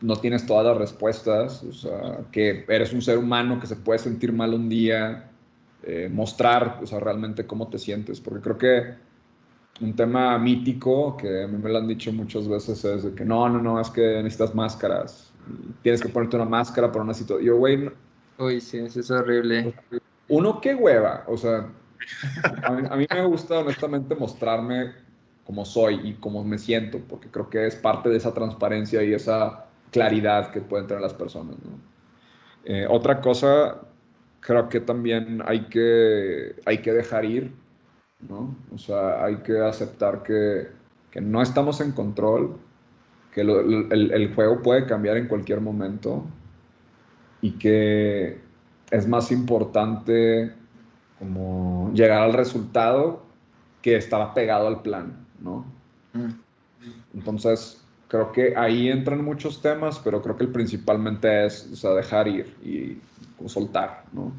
no tienes todas las respuestas, o sea, que eres un ser humano que se puede sentir mal un día, eh, mostrar, o sea, realmente cómo te sientes, porque creo que un tema mítico que a mí me lo han dicho muchas veces es de que no, no, no, es que necesitas máscaras, tienes que ponerte una máscara para una situación. Yo, güey... Uy, sí, eso es horrible. Uno, qué hueva, o sea, a mí, a mí me gusta honestamente mostrarme como soy y cómo me siento, porque creo que es parte de esa transparencia y esa claridad que pueden tener las personas. Eh, otra cosa, creo que también hay que, hay que dejar ir, ¿no? O sea, hay que aceptar que, que no estamos en control, que el, el, juego puede cambiar en cualquier momento y que es más importante como llegar al resultado que estar pegado al plan, ¿no? Mm. Entonces, creo que ahí entran muchos temas, pero creo que el principalmente es o sea, dejar ir y soltar, ¿no?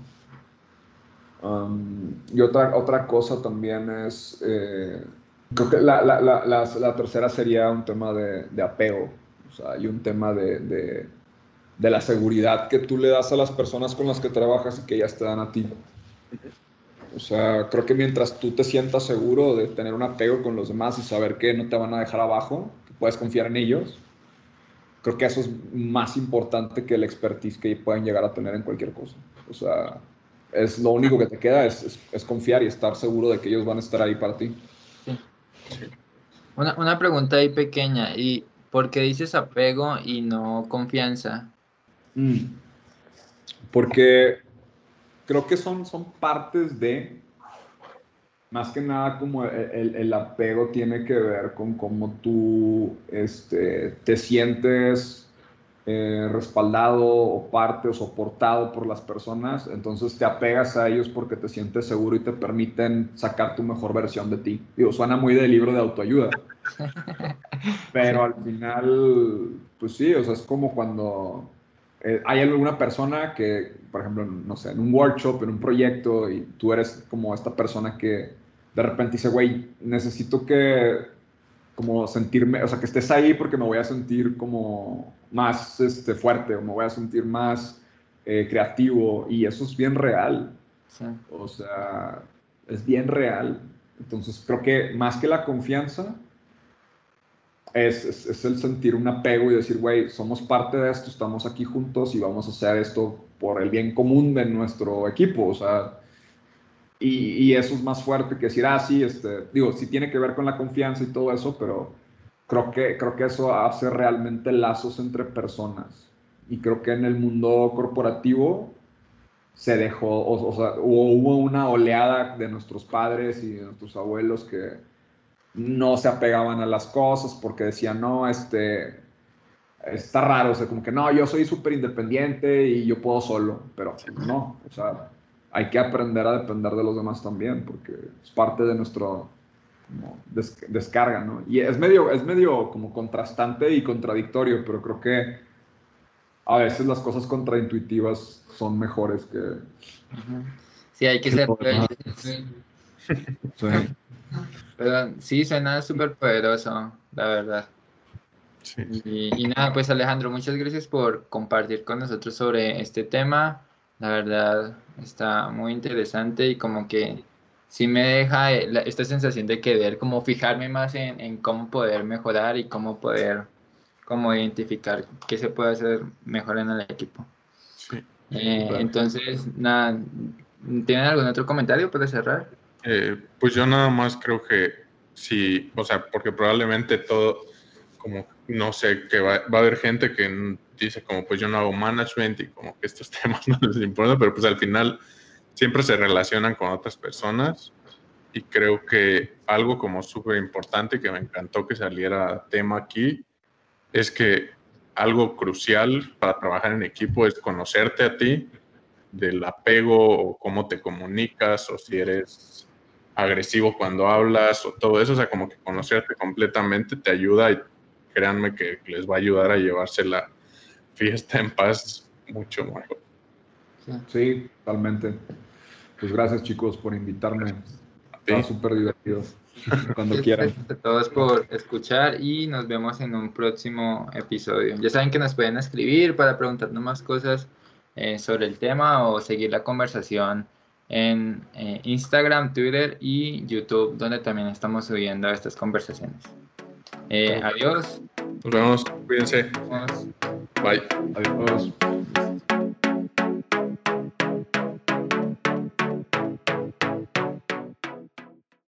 Y otra, otra cosa también es, eh, creo que la, la, la, la, tercera sería un tema de, de apego, o sea, y un tema de, de, de, la seguridad que tú le das a las personas con las que trabajas y que ellas te dan a ti. O sea, creo que mientras tú te sientas seguro de tener un apego con los demás y saber que no te van a dejar abajo, puedes confiar en ellos. Creo que eso es más importante que el expertise que pueden llegar a tener en cualquier cosa. O sea, es lo único que te queda es, es, confiar y estar seguro de que ellos van a estar ahí para ti. Una, una, pregunta ahí pequeña. ¿Y por qué dices apego y no confianza? Mm. Porque creo que son, son partes de, más que nada como el, el, apego tiene que ver con cómo tú este, te sientes eh, respaldado o parte o soportado por las personas, entonces te apegas a ellos porque te sientes seguro y te permiten sacar tu mejor versión de ti. Digo, suena muy de libro de autoayuda, pero al final, pues sí, o sea, es como cuando eh, hay alguna persona que, por ejemplo, no sé, en un workshop, en un proyecto, y tú eres como esta persona que de repente dice, güey, necesito que como sentirme, o sea, que estés ahí porque me voy a sentir como más este, fuerte o me voy a sentir más eh, creativo y eso es bien real. O sea, es bien real. Entonces creo que más que la confianza es, es, es el sentir un apego y decir, güey, somos parte de esto, estamos aquí juntos y vamos a hacer esto por el bien común de nuestro equipo. O sea, y, eso es más fuerte que decir, ah, sí, este, digo, sí tiene que ver con la confianza y todo eso, pero creo que, creo que eso hace realmente lazos entre personas. Y creo que en el mundo corporativo se dejó, o, sea, hubo, una oleada de nuestros padres y de nuestros abuelos que no se apegaban a las cosas porque decían, no, este, está raro, o sea, como que no, yo soy súper independiente y yo puedo solo, pero no, o sea, hay que aprender a depender de los demás también, porque es parte de nuestro descarga, ¿no? Y es medio, es medio como contrastante y contradictorio, pero creo que a veces las cosas contraintuitivas son mejores que... Sí, hay que ser... sí. Pero sí, suena súper poderoso, la verdad. Sí. y, nada, pues Alejandro, muchas gracias por compartir con nosotros sobre este tema. La verdad, está muy interesante y como que sí me deja esta sensación de querer como fijarme más en, cómo poder mejorar y cómo poder como identificar qué se puede hacer mejor en el equipo. Sí. Eh, entonces, nada, ¿tienen algún otro comentario para cerrar? Eh, pues yo nada más creo que sí, o sea, porque probablemente todo, como, no sé, que va, va a haber gente que dice como, pues yo no hago management y como que estos temas no les importan, pero pues al final siempre se relacionan con otras personas. Y creo que algo como súper importante que me encantó que saliera tema aquí es que algo crucial para trabajar en equipo es conocerte a ti, del apego o cómo te comunicas o si eres agresivo cuando hablas o todo eso, o sea, como que conocerte completamente te ayuda y créanme que les va a ayudar a llevarse la fiesta en paz mucho mejor. Sí, totalmente. Pues gracias chicos por invitarme. Está súper divertido. Cuando quieran. Gracias a todos por escuchar y nos vemos en un próximo episodio. Ya saben que nos pueden escribir para preguntarnos más cosas eh, sobre el tema o seguir la conversación en eh, Instagram, Twitter y YouTube, donde también estamos subiendo estas conversaciones. Eh, adiós. Nos vemos. Cuídense. Nos vemos. Bye. Adiós.